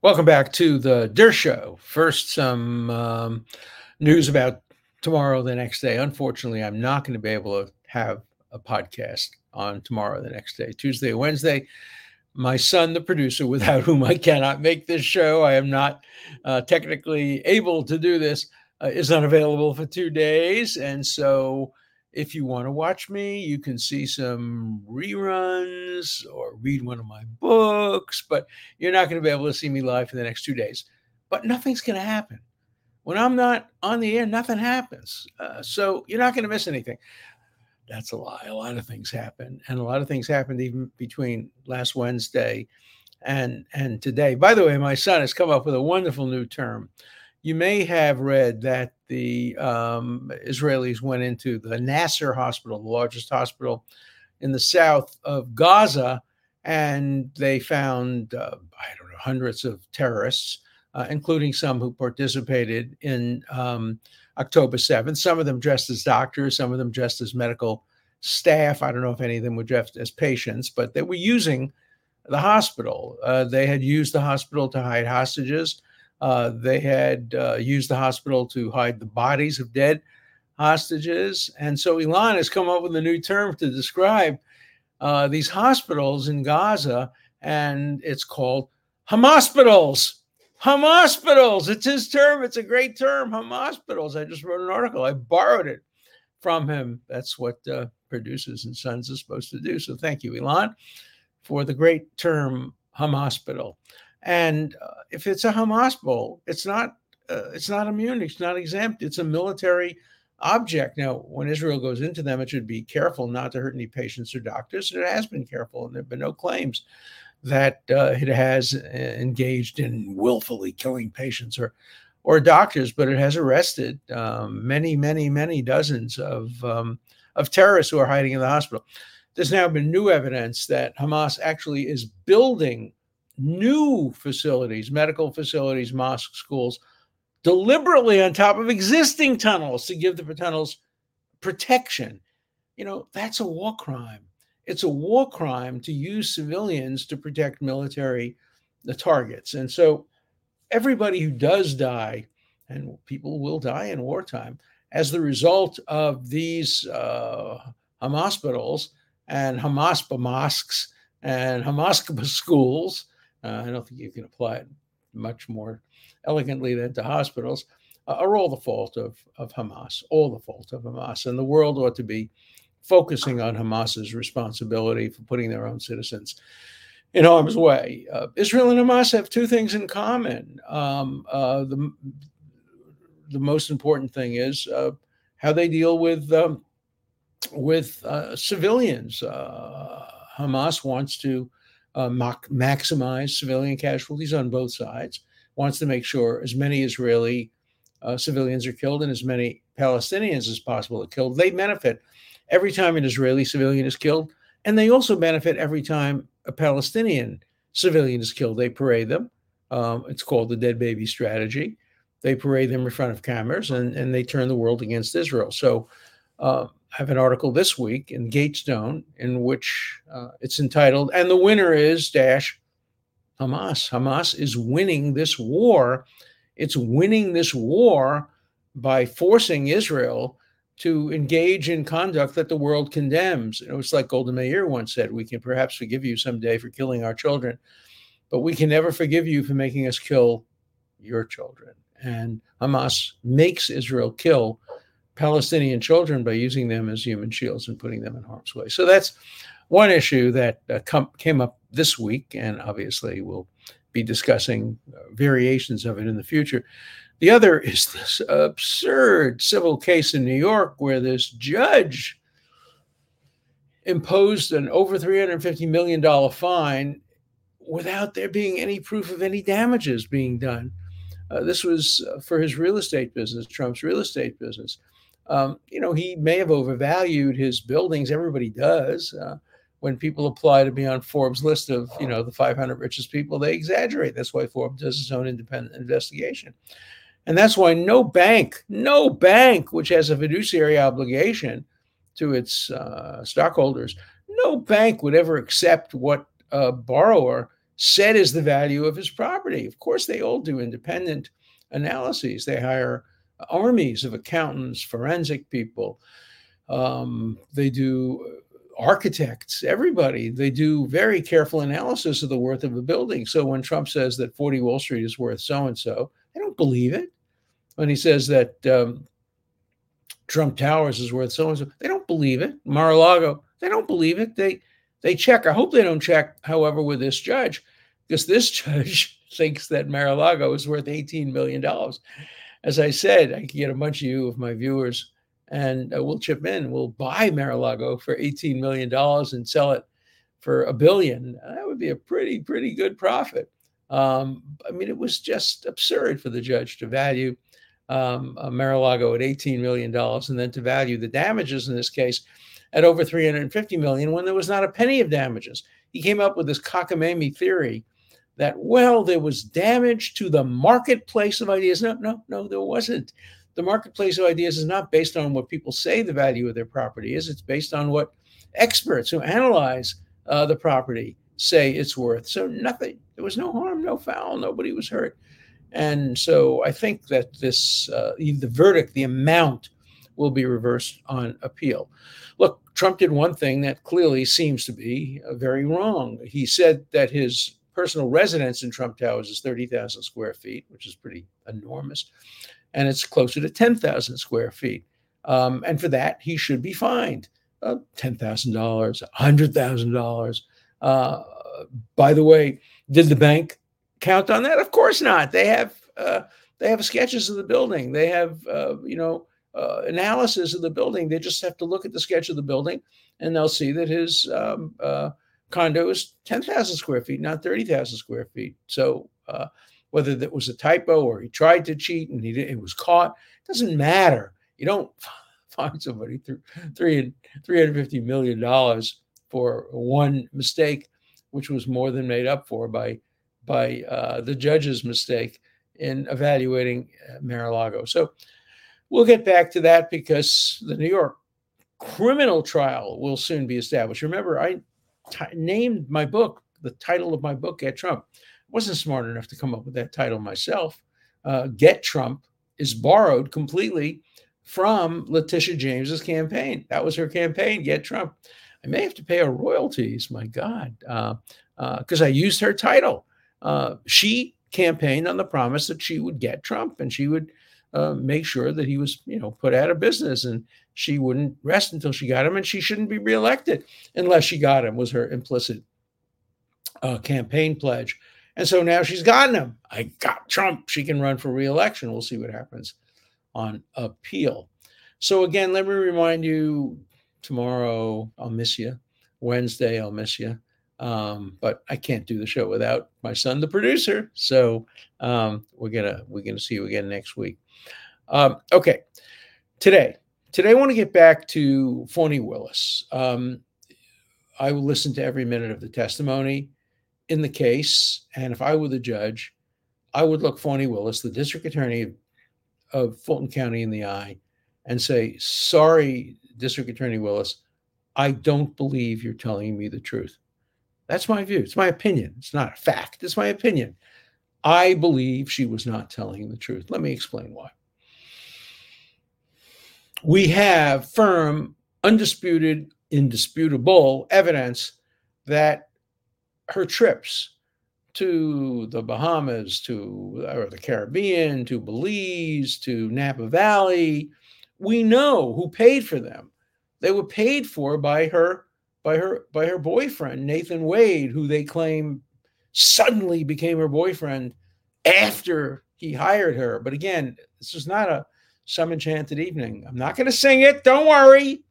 Welcome back to the Dershow. First, some um, news about tomorrow, the next day. Unfortunately, I'm not going to be able to have a podcast on tomorrow, the next day, Tuesday, Wednesday. My son, the producer, without whom I cannot make this show, I am not uh, technically able to do this, uh, is unavailable for two days. And so, if you want to watch me, you can see some reruns or read one of my books, but you're not going to be able to see me live for the next two days. But nothing's going to happen. When I'm not on the air, nothing happens. Uh, so you're not going to miss anything. That's a lie. A lot of things happen, and a lot of things happened even between last Wednesday and and today. By the way, my son has come up with a wonderful new term. You may have read that the um, Israelis went into the Nasser hospital, the largest hospital in the south of Gaza, and they found, uh, I don't know, hundreds of terrorists, uh, including some who participated in um, October 7th. Some of them dressed as doctors, some of them dressed as medical staff. I don't know if any of them were dressed as patients, but they were using the hospital. Uh, they had used the hospital to hide hostages. Uh, they had uh, used the hospital to hide the bodies of dead hostages. And so Elon has come up with a new term to describe uh, these hospitals in Gaza, and it's called Hamospitals. Hamospitals. It's his term. It's a great term. Hamospitals. I just wrote an article. I borrowed it from him. That's what uh, producers and sons are supposed to do. So thank you, Elon, for the great term Hamospitals. And uh, if it's a Hamas bowl, it's not uh, it's not immune, it's not exempt. It's a military object. Now, when Israel goes into them, it should be careful not to hurt any patients or doctors. And it has been careful, and there have been no claims that uh, it has uh, engaged in willfully killing patients or or doctors, but it has arrested um, many, many, many dozens of um, of terrorists who are hiding in the hospital. There's now been new evidence that Hamas actually is building new facilities, medical facilities, mosques, schools, deliberately on top of existing tunnels to give the tunnels protection. You know, that's a war crime. It's a war crime to use civilians to protect military the targets. And so everybody who does die, and people will die in wartime, as the result of these uh, hospitals and Hamas mosques and Hamas schools uh, I don't think you can apply it much more elegantly than to hospitals, uh, are all the fault of, of Hamas, all the fault of Hamas. And the world ought to be focusing on Hamas's responsibility for putting their own citizens in harm's way. Uh, Israel and Hamas have two things in common. Um, uh, the, the most important thing is uh, how they deal with um, with uh, civilians. Hamas wants to uh, maximize civilian casualties on both sides, wants to make sure as many Israeli uh, civilians are killed and as many Palestinians as possible are killed. They benefit every time an Israeli civilian is killed, and they also benefit every time a Palestinian civilian is killed. They parade them. Um, it's called the dead baby strategy. They parade them in front of cameras and, and they turn the world against Israel. So uh, I have an article this week in Gatestone in which uh, it's entitled, and the winner is dash Hamas. Hamas is winning this war. It's winning this war by forcing Israel to engage in conduct that the world condemns. You know, it's like Golda Meir once said, we can perhaps forgive you someday for killing our children, but we can never forgive you for making us kill your children. And Hamas makes Israel kill Palestinian children by using them as human shields and putting them in harm's way. So that's one issue that uh, com- came up this week, and obviously we'll be discussing uh, variations of it in the future. The other is this absurd civil case in New York where this judge imposed an over $350 million fine without there being any proof of any damages being done. Uh, this was uh, for his real estate business, Trump's real estate business. Um, you know, he may have overvalued his buildings. Everybody does. Uh, when people apply to be on Forbes' list of, you know, the 500 richest people, they exaggerate. That's why Forbes does its own independent investigation. And that's why no bank, no bank, which has a fiduciary obligation to its uh, stockholders, no bank would ever accept what a borrower said is the value of his property. Of course, they all do independent analyses. They hire armies of accountants, forensic people. Um, they do architects, everybody. They do very careful analysis of the worth of a building. So when Trump says that 40 Wall Street is worth so and so, they don't believe it. When he says that um, Trump Towers is worth so and so, they don't believe it. Mar-a-Lago, they don't believe it. They they check. I hope they don't check, however, with this judge, because this judge thinks that Mar-a-Lago is worth $18 million. As I said, I can get a bunch of you of my viewers and uh, we'll chip in. We'll buy Mar-a-Lago for $18 million and sell it for a billion. That would be a pretty, pretty good profit. Um, I mean, it was just absurd for the judge to value um, Mar-a-Lago at $18 million and then to value the damages in this case at over 350 million when there was not a penny of damages. He came up with this cockamamie theory that, well, there was damage to the marketplace of ideas. No, no, no, there wasn't. The marketplace of ideas is not based on what people say the value of their property is, it's based on what experts who analyze uh, the property say it's worth. So nothing, there was no harm, no foul, nobody was hurt. And so I think that this, uh, the verdict, the amount will be reversed on appeal. Look, Trump did one thing that clearly seems to be uh, very wrong. He said that his personal residence in Trump Towers is 30,000 square feet, which is pretty enormous, and it's closer to 10,000 square feet. Um, and for that, he should be fined uh, $10,000, $100,000. Uh, by the way, did the bank count on that? Of course not. They have uh, they have sketches of the building. They have uh, you know uh, analysis of the building. They just have to look at the sketch of the building, and they'll see that his um, uh, condo is ten thousand square feet, not thirty thousand square feet. So uh, whether that was a typo or he tried to cheat and he did, it was caught doesn't matter. You don't find somebody through three three hundred fifty million dollars for one mistake, which was more than made up for by by uh, the judge's mistake in evaluating uh, Mar-a-Lago. So we'll get back to that because the New York criminal trial will soon be established. Remember, I t- named my book, the title of my book, Get Trump. I wasn't smart enough to come up with that title myself. Uh, Get Trump is borrowed completely from Letitia James's campaign. That was her campaign, Get Trump. I may have to pay her royalties, my God, because uh, uh, I used her title uh, she campaigned on the promise that she would get Trump and she would uh, make sure that he was, you know, put out of business and she wouldn't rest until she got him and she shouldn't be reelected unless she got him was her implicit uh, campaign pledge. And so now she's gotten him. I got Trump. She can run for reelection. We'll see what happens on appeal. So again, let me remind you tomorrow I'll miss you. Wednesday I'll miss you. Um, but I can't do the show without my son, the producer. So um, we're gonna we're gonna see you again next week. Um, okay, today today I want to get back to Fani Willis. Um, I will listen to every minute of the testimony in the case, and if I were the judge, I would look Fani Willis, the district attorney of Fulton County, in the eye and say, "Sorry, District Attorney Willis, I don't believe you're telling me the truth." That's my view. It's my opinion. It's not a fact. It's my opinion. I believe she was not telling the truth. Let me explain why. We have firm, undisputed, indisputable evidence that her trips to the Bahamas, to or the Caribbean, to Belize, to Napa Valley, we know who paid for them. They were paid for by her by her by her boyfriend Nathan Wade, who they claim suddenly became her boyfriend after he hired her. But again, this is not a some enchanted evening. I'm not going to sing it. Don't worry.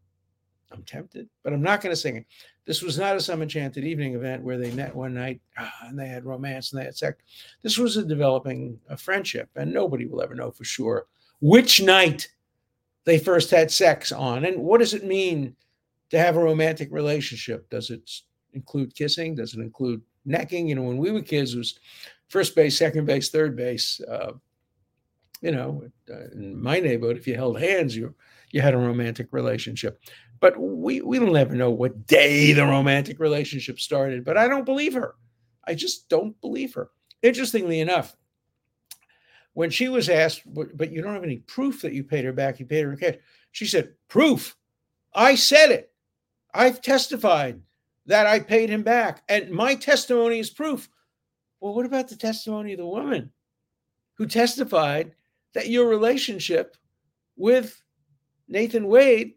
I'm tempted, but I'm not going to sing it. This was not a some enchanted evening event where they met one night ah, and they had romance and they had sex. This was a developing a friendship, and nobody will ever know for sure which night they first had sex on. And what does it mean to have a romantic relationship? Does it include kissing? Does it include necking? You know, when we were kids, was first base, second base, third base. Uh, you know, uh, in my neighborhood, if you held hands, you you had a romantic relationship. But we we don't ever know what day the romantic relationship started. But I don't believe her. I just don't believe her. Interestingly enough, when she was asked, but you don't have any proof that you paid her back, you paid her in cash. She said, Proof. I said it. I've testified that I paid him back, and my testimony is proof. Well, what about the testimony of the woman who testified that your relationship with Nathan Wade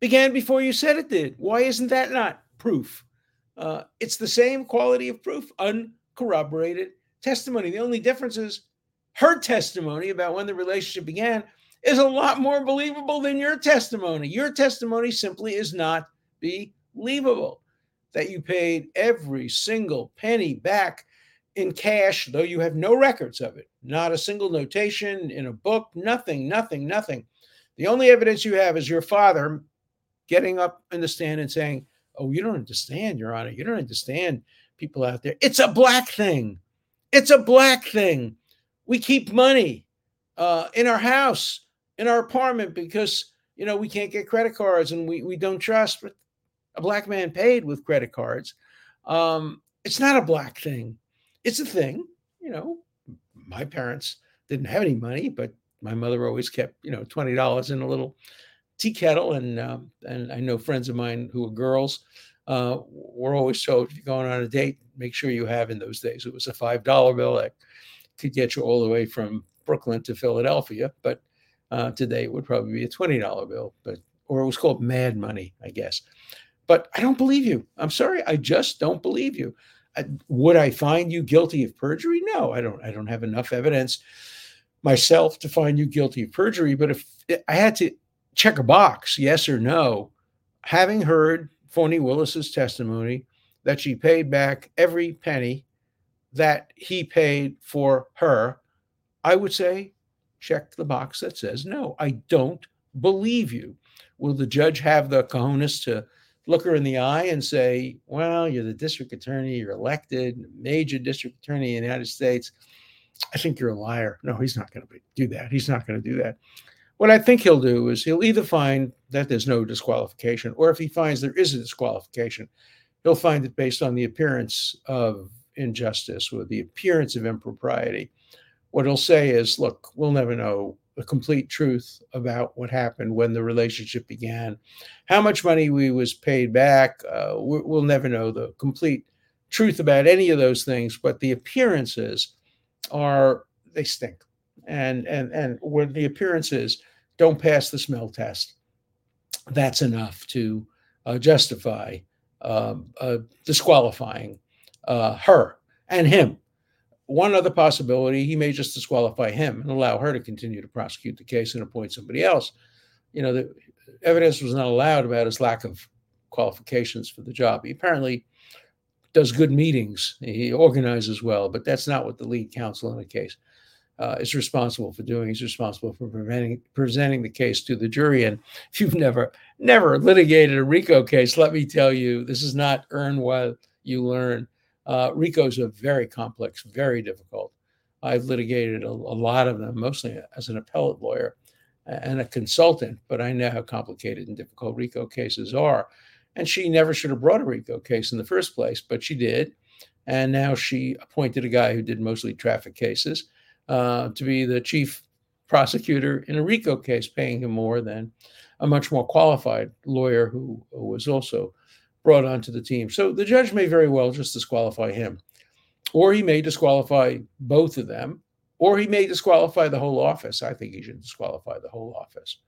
began before you said it did? Why isn't that not proof? Uh, it's the same quality of proof, uncorroborated testimony. The only difference is her testimony about when the relationship began is a lot more believable than your testimony. Your testimony simply is not believable that you paid every single penny back in cash, though you have no records of it, not a single notation in a book, nothing, nothing, nothing. The only evidence you have is your father getting up in the stand and saying, Oh, you don't understand, Your Honor. You don't understand people out there. It's a black thing. It's a black thing. We keep money uh, in our house, in our apartment, because you know we can't get credit cards and we, we don't trust. But a black man paid with credit cards. Um, it's not a black thing. It's a thing. You know, my parents didn't have any money, but my mother always kept, you know, twenty dollars in a little tea kettle, and um, and I know friends of mine who are girls uh, were always told if you're going on a date, make sure you have. In those days, it was a five dollar bill that could get you all the way from Brooklyn to Philadelphia, but uh, today it would probably be a twenty dollar bill, but or it was called mad money, I guess. But I don't believe you. I'm sorry, I just don't believe you. I, would I find you guilty of perjury? No, I don't. I don't have enough evidence myself to find you guilty of perjury. But if I had to check a box, yes or no, having heard Fani Willis's testimony that she paid back every penny that he paid for her, I would say check the box that says no. I don't believe you. Will the judge have the cojones to look her in the eye and say, well, you're the district attorney, you're elected, major district attorney in the United States. I think you're a liar. No, he's not going to do that. He's not going to do that. What I think he'll do is he'll either find that there's no disqualification, or if he finds there is a disqualification, he'll find it based on the appearance of injustice or the appearance of impropriety. What he'll say is, look, we'll never know the complete truth about what happened when the relationship began. How much money we was paid back, uh, we'll never know the complete truth about any of those things. But the appearances are they stink, and and and when the appearances don't pass the smell test, that's enough to uh, justify um, uh, disqualifying uh, her and him one other possibility, he may just disqualify him and allow her to continue to prosecute the case and appoint somebody else. You know, the evidence was not allowed about his lack of qualifications for the job. He apparently does good meetings, he organizes well, but that's not what the lead counsel in the case uh, is responsible for doing. He's responsible for preventing, presenting the case to the jury. And if you've never, never litigated a RICO case, let me tell you, this is not earn while you learn. Uh, RICOs are very complex, very difficult. I've litigated a, a, lot of them, mostly as an appellate lawyer and a consultant, but I know how complicated and difficult RICO cases are. And she never should have brought a RICO case in the first place, but she did. And now she appointed a guy who did mostly traffic cases uh, to be the chief prosecutor in a RICO case, paying him more than a much more qualified lawyer who was also brought onto the team. So the judge may very well just disqualify him, or he may disqualify both of them, or he may disqualify the whole office. I think he should disqualify the whole office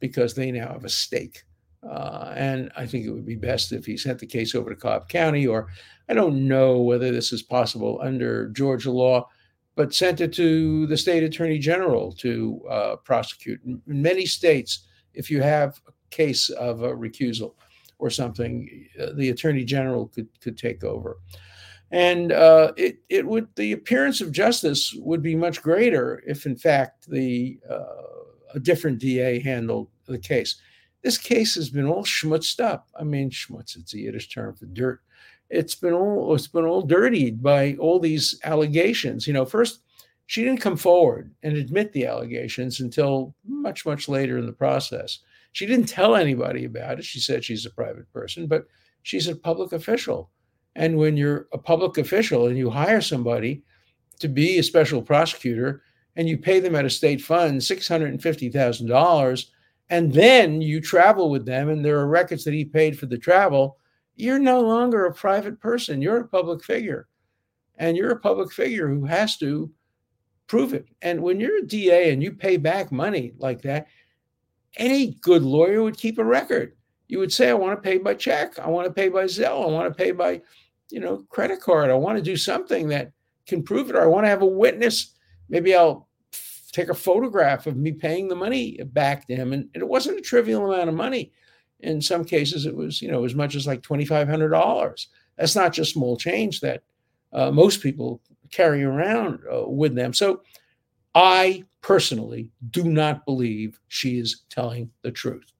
because they now have a stake. Uh, and I think it would be best if he sent the case over to Cobb County, or I don't know whether this is possible under Georgia law, but sent it to the state attorney general to uh, prosecute. In many states, if you have a case of a recusal, or something, uh, the attorney general could could take over, and uh, it it would the appearance of justice would be much greater if, in fact, the uh, a different DA handled the case. This case has been all schmutzed up. I mean, schmutz, it's a Yiddish term for dirt. It's been all it's been all dirtied by all these allegations. You know, first she didn't come forward and admit the allegations until much, much later in the process. She didn't tell anybody about it. She said she's a private person, but she's a public official. And when you're a public official and you hire somebody to be a special prosecutor and you pay them out of state funds $650,000, and then you travel with them and there are records that he paid for the travel, you're no longer a private person. You're a public figure. And you're a public figure who has to prove it. And when you're a DA and you pay back money like that, any good lawyer would keep a record. You would say, I want to pay by check. I want to pay by Zelle. I want to pay by, you know, credit card. I want to do something that can prove it. Or I want to have a witness. Maybe I'll take a photograph of me paying the money back to him. And, it wasn't a trivial amount of money. In some cases, it was, you know, as much as like $2,500. That's not just small change that uh, most people carry around uh, with them. So I personally do not believe she is telling the truth.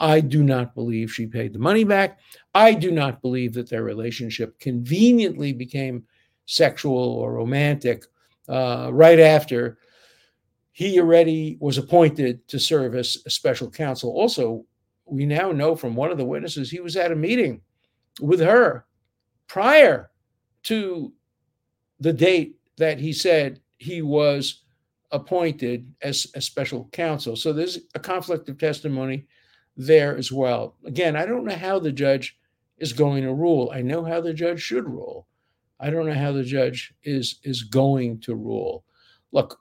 I do not believe she paid the money back. I do not believe that their relationship conveniently became sexual or romantic uh, right after he already was appointed to serve as a special counsel. Also, we now know from one of the witnesses he was at a meeting with her prior to the date that he said he was appointed as a special counsel. So there's a conflict of testimony there as well. Again, I don't know how the judge is going to rule. I know how the judge should rule. I don't know how the judge is is going to rule. Look,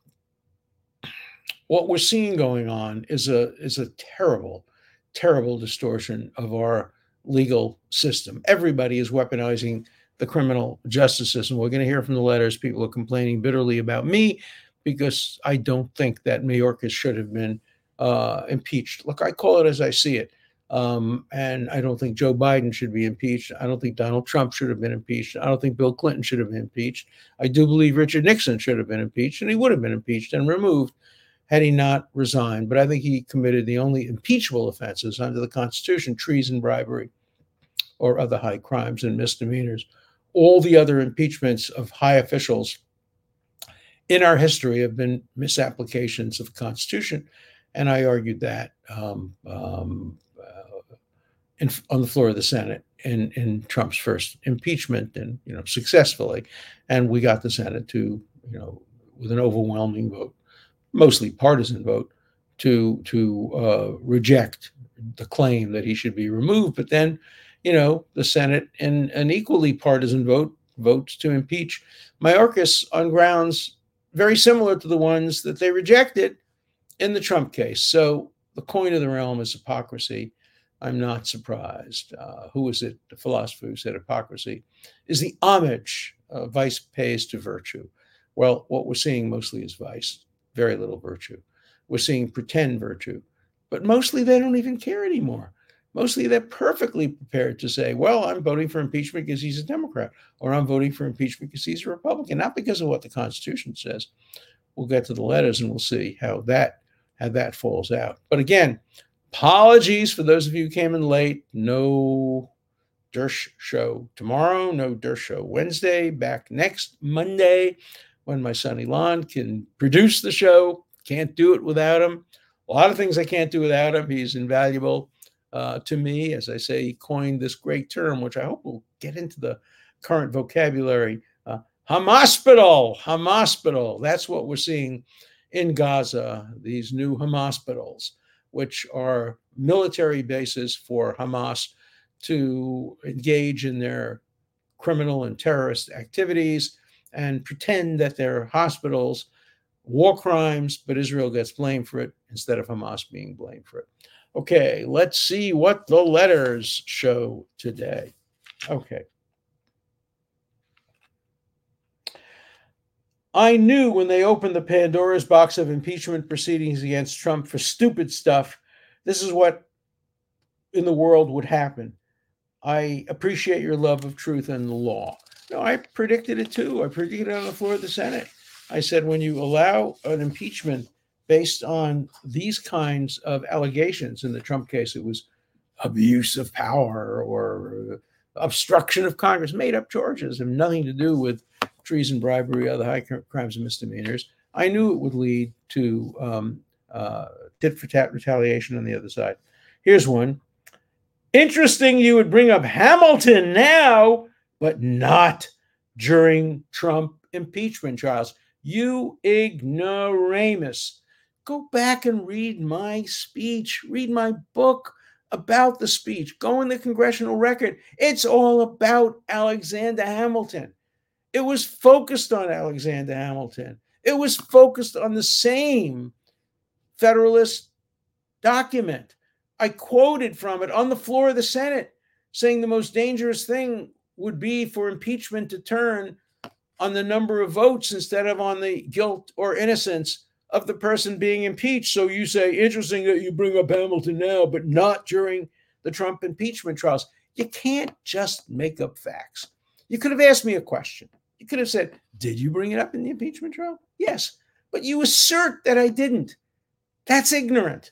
what we're seeing going on is a is a terrible, terrible distortion of our legal system. Everybody is weaponizing the criminal justice system. We're going to hear from the letters. People are complaining bitterly about me because I don't think that Mayorkas should have been uh, impeached. Look, I call it as I see it. Um, and I don't think Joe Biden should be impeached. I don't think Donald Trump should have been impeached. I don't think Bill Clinton should have been impeached. I do believe Richard Nixon should have been impeached, and he would have been impeached and removed had he not resigned. But I think he committed the only impeachable offenses under the Constitution treason, bribery, or other high crimes and misdemeanors all the other impeachments of high officials in our history have been misapplications of the Constitution. And I argued that um, um, uh, in, on the floor of the Senate in, in Trump's first impeachment, and you know successfully, and we got the Senate to you know with an overwhelming vote, mostly partisan vote, to to uh, reject the claim that he should be removed. But then you know, the Senate in an equally partisan vote votes to impeach Mayorkas on grounds very similar to the ones that they rejected in the Trump case. So the coin of the realm is hypocrisy. I'm not surprised. Uh, who was it? The philosopher who said hypocrisy is the homage uh, vice pays to virtue. Well, what we're seeing mostly is vice, very little virtue. We're seeing pretend virtue, but mostly they don't even care anymore mostly they're perfectly prepared to say, well, I'm voting for impeachment because he's a Democrat, or I'm voting for impeachment because he's a Republican, not because of what the Constitution says. We'll get to the letters and we'll see how that how that falls out. But again, apologies for those of you who came in late. No Dershow tomorrow, no Dershow Wednesday, back next Monday when my son Elon can produce the show. Can't do it without him. A lot of things I can't do without him. He's invaluable uh, to me. As I say, he coined this great term, which I hope will get into the current vocabulary. Uh, Hamospital, Hamospital. That's what we're seeing in Gaza, these new Hamospitals, which are military bases for Hamas to engage in their criminal and terrorist activities and pretend that they're hospitals, war crimes, but Israel gets blamed for it instead of Hamas being blamed for it. Okay, let's see what the letters show today. Okay. I knew when they opened the Pandora's box of impeachment proceedings against Trump for stupid stuff, this is what in the world would happen. I appreciate your love of truth and the law. No, I predicted it too. I predicted it on the floor of the Senate. I said when you allow an impeachment based on these kinds of allegations, in the Trump case, it was abuse of power or obstruction of Congress, made up charges, have nothing to do with treason, bribery, other high crimes and misdemeanors. I knew it would lead to um, uh, tit for tat retaliation on the other side. Here's one. Interesting you would bring up Hamilton now, but not during Trump impeachment trials. You ignoramus. Go back and read my speech, read my book about the speech. Go in the congressional record. It's all about Alexander Hamilton. It was focused on Alexander Hamilton. It was focused on the same Federalist document. I quoted from it on the floor of the Senate, saying the most dangerous thing would be for impeachment to turn on the number of votes instead of on the guilt or innocence of the person being impeached. So you say, interesting that you bring up Hamilton now, but not during the Trump impeachment trials. You can't just make up facts. You could have asked me a question. You could have said, Did you bring it up in the impeachment trial? Yes. But you assert that I didn't. That's ignorant.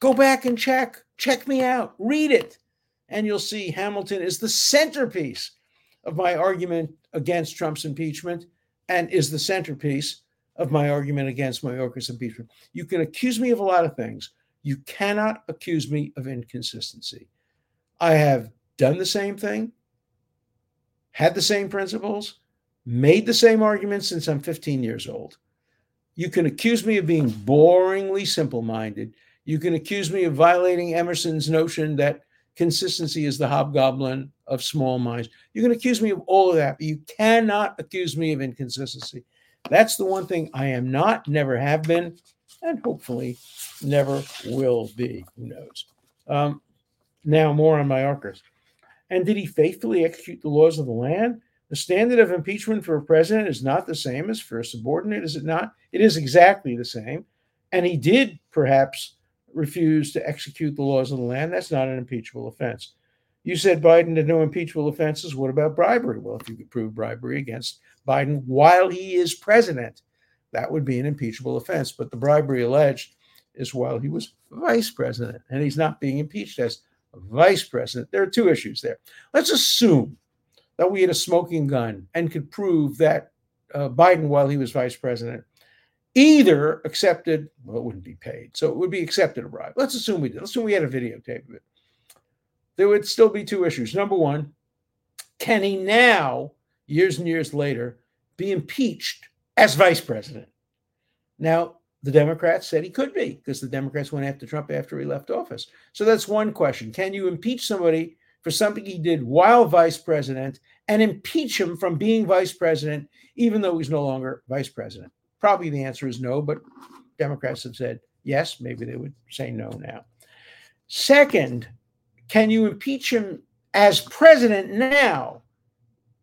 Go back and check. Check me out. Read it. And you'll see Hamilton is the centerpiece of my argument against Trump's impeachment and is the centerpiece of my argument against Mayorkas impeachment. You can accuse me of a lot of things. You cannot accuse me of inconsistency. I have done the same thing, had the same principles, made the same arguments since I'm 15 years old. You can accuse me of being boringly simple minded. You can accuse me of violating Emerson's notion that consistency is the hobgoblin of small minds. You can accuse me of all of that, but you cannot accuse me of inconsistency. That's the one thing I am not, never have been, and hopefully never will be. Who knows? Um, now, more on my Mayorkas. And did he faithfully execute the laws of the land? The standard of impeachment for a president is not the same as for a subordinate, is it not? It is exactly the same. And he did perhaps refuse to execute the laws of the land. That's not an impeachable offense. You said Biden had no impeachable offenses. What about bribery? Well, if you could prove bribery against Biden while he is president, that would be an impeachable offense. But the bribery alleged is while he was vice president, and he's not being impeached as vice president. There are two issues there. Let's assume that we had a smoking gun and could prove that uh, Biden, while he was vice president, either accepted, well, it wouldn't be paid. So it would be accepted a bribe. Let's assume we did. Let's assume we had a videotape of it. There would still be two issues. Number one, can he now, years and years later, be impeached as vice president? Now, the Democrats said he could be because the Democrats went after Trump after he left office. So that's one question. Can you impeach somebody for something he did while vice president and impeach him from being vice president, even though he's no longer vice president? Probably the answer is no, but Democrats have said yes. Maybe they would say no now. Second, can you impeach him as president now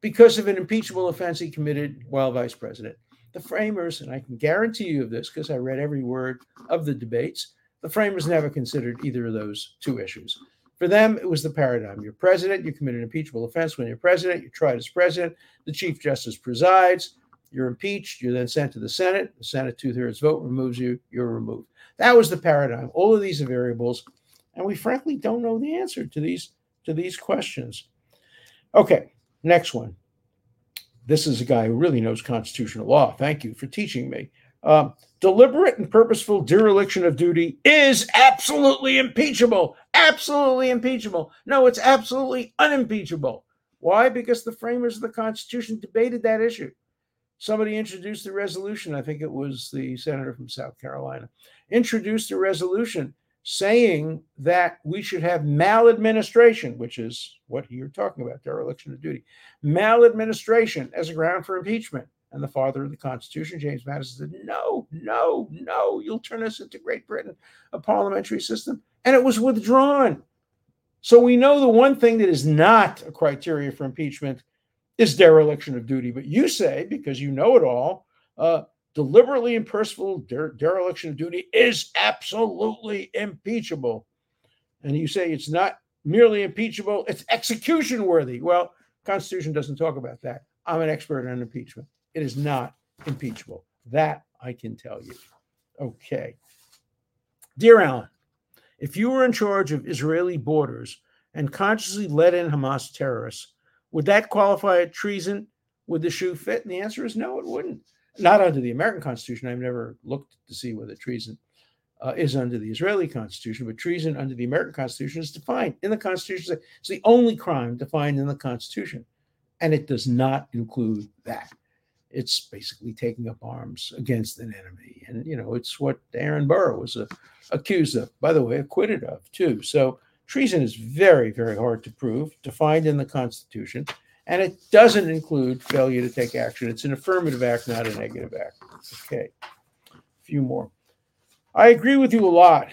because of an impeachable offense he committed while vice president? The framers, and I can guarantee you of this because I read every word of the debates, the framers never considered either of those two issues. For them, it was the paradigm. You're president, you commit an impeachable offense when you're president, you're tried as president, the Chief Justice presides, you're impeached, you're then sent to the Senate, the Senate two thirds vote removes you, you're removed. That was the paradigm. All of these are variables, and we frankly don't know the answer to these to these questions. Okay, next one. This is a guy who really knows constitutional law. Thank you for teaching me. Um, deliberate and purposeful dereliction of duty is absolutely impeachable. Absolutely impeachable. No, it's absolutely unimpeachable. Why? Because the framers of the Constitution debated that issue. Somebody introduced a resolution. I think it was the senator from South Carolina, introduced a resolution saying that we should have maladministration, which is what you're talking about, dereliction of duty, maladministration as a ground for impeachment. And the father of the Constitution, James Madison, said, No, no, no, you'll turn us into Great Britain, a parliamentary system. And it was withdrawn. So we know the one thing that is not a criteria for impeachment is dereliction of duty. But you say, because you know it all, uh, deliberately and purposeful der- dereliction of duty is absolutely impeachable. And you say it's not merely impeachable, it's execution worthy. Well, Constitution doesn't talk about that. I'm an expert on impeachment. It is not impeachable. That I can tell you. Okay. Dear Alan, if you were in charge of Israeli borders and consciously let in Hamas terrorists, would that qualify as treason? Would the shoe fit? And the answer is no, it wouldn't. Not under the American Constitution. I've never looked to see whether treason uh, is under the Israeli Constitution, but treason under the American Constitution is defined in the Constitution. It's the only crime defined in the Constitution, and it does not include that. It's basically taking up arms against an enemy, and you know it's what Aaron Burr was uh, accused of. By the way, acquitted of too. So treason is very, very hard to prove, defined in the Constitution, and it doesn't include failure to take action. It's an affirmative act, not a negative act. Okay, a few more. I agree with you a lot,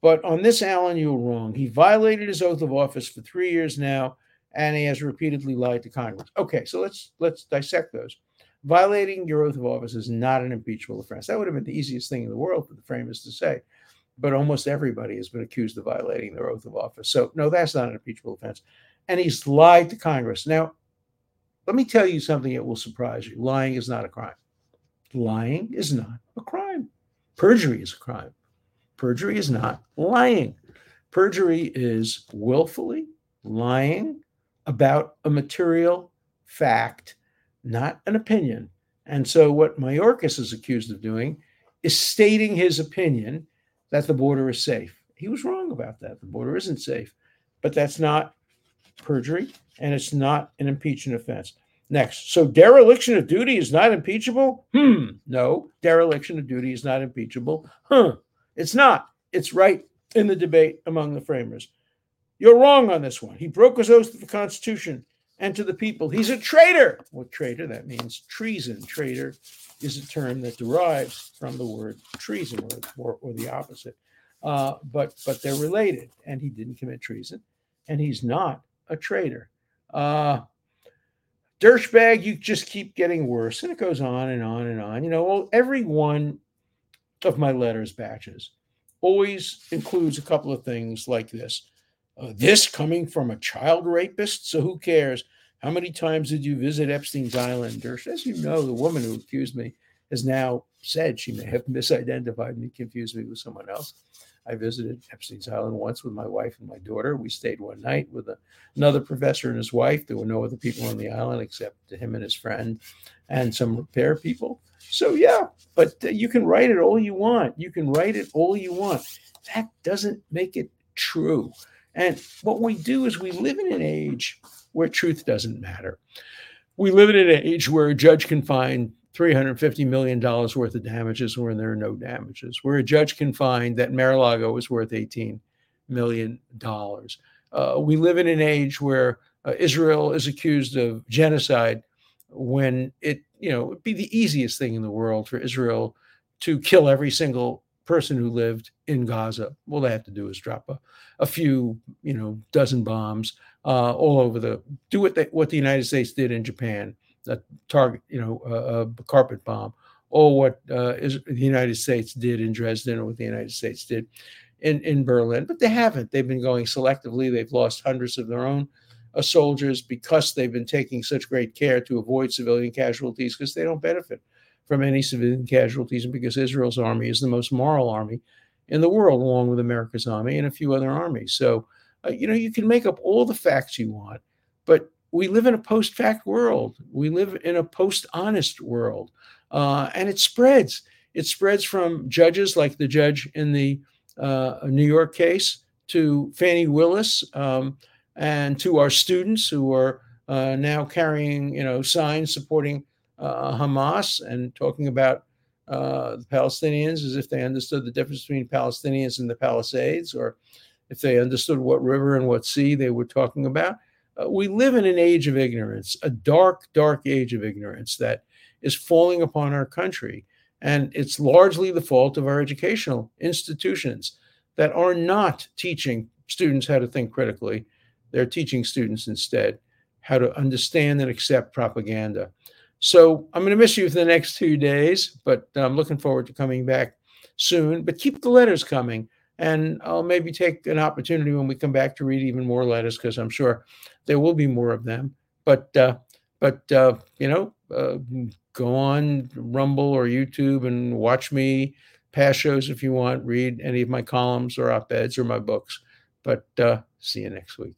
but on this, Alan, you were wrong. He violated his oath of office for three years now, and he has repeatedly lied to Congress. Okay, so let's let's dissect those. Violating your oath of office is not an impeachable offense. That would have been the easiest thing in the world for the framers to say, but almost everybody has been accused of violating their oath of office. So no, that's not an impeachable offense. And he's lied to Congress. Now, let me tell you something that will surprise you. Lying is not a crime. Lying is not a crime. Perjury is a crime. Perjury is not lying. Perjury is willfully lying about a material fact, not an opinion. And so, what Mayorkas is accused of doing is stating his opinion that the border is safe. He was wrong about that. The border isn't safe, but that's not perjury and it's not an impeachment offense. Next, so dereliction of duty is not impeachable? Hmm, no, dereliction of duty is not impeachable. Huh, it's not. It's right in the debate among the framers. You're wrong on this one. He broke his oath to the Constitution and to the people. He's a traitor. What traitor? That means treason. Traitor is a term that derives from the word treason or, or, or the opposite. Uh, but but they're related, and he didn't commit treason, and he's not a traitor. Uh, Dirtbag, you just keep getting worse. And it goes on and on and on. You know, every one of my letters batches always includes a couple of things like this. Uh, this coming from a child rapist. So who cares? How many times did you visit Epstein's Island? Or, as you know, the woman who accused me has now said she may have misidentified me, confused me with someone else. I visited Epstein's Island once with my wife and my daughter. We stayed one night with a, another professor and his wife. There were no other people on the island except him and his friend and some repair people. So, yeah, but uh, you can write it all you want. You can write it all you want. That doesn't make it true. And what we do is we live in an age where truth doesn't matter. We live in an age where a judge can find $350 million worth of damages when there are no damages, where a judge can find that Mar-a-Lago is worth $18 million. Uh, we live in an age where uh, Israel is accused of genocide when it, you know, would be the easiest thing in the world for Israel to kill every single person who lived in Gaza. All they have to do is drop a, a few, you know, dozen bombs uh, all over the, do what, they, what the United States did in Japan a target, you know, a, a carpet bomb, or what uh, is, the United States did in Dresden, or what the United States did in, in Berlin. But they haven't. They've been going selectively. They've lost hundreds of their own uh, soldiers because they've been taking such great care to avoid civilian casualties because they don't benefit from any civilian casualties, and because Israel's army is the most moral army in the world, along with America's army and a few other armies. So, uh, you know, you can make up all the facts you want, but we live in a post fact world. We live in a post honest world. Uh, and it spreads. It spreads from judges like the judge in the uh, New York case to Fani Willis um, and to our students who are uh, now carrying, you know, signs supporting uh, Hamas and talking about uh, the Palestinians as if they understood the difference between Palestinians and the Palisades, or if they understood what river and what sea they were talking about uh, we live in an age of ignorance, a dark, dark age of ignorance that is falling upon our country. And it's largely the fault of our educational institutions that are not teaching students how to think critically. They're teaching students instead how to understand and accept propaganda. So I'm going to miss you for the next two days, but I'm looking forward to coming back soon. But keep the letters coming. And I'll maybe take an opportunity when we come back to read even more letters because I'm sure there will be more of them. But uh, but uh, you know, uh, go on Rumble or YouTube and watch me past shows if you want. Read any of my columns or op eds or my books. But uh, see you next week.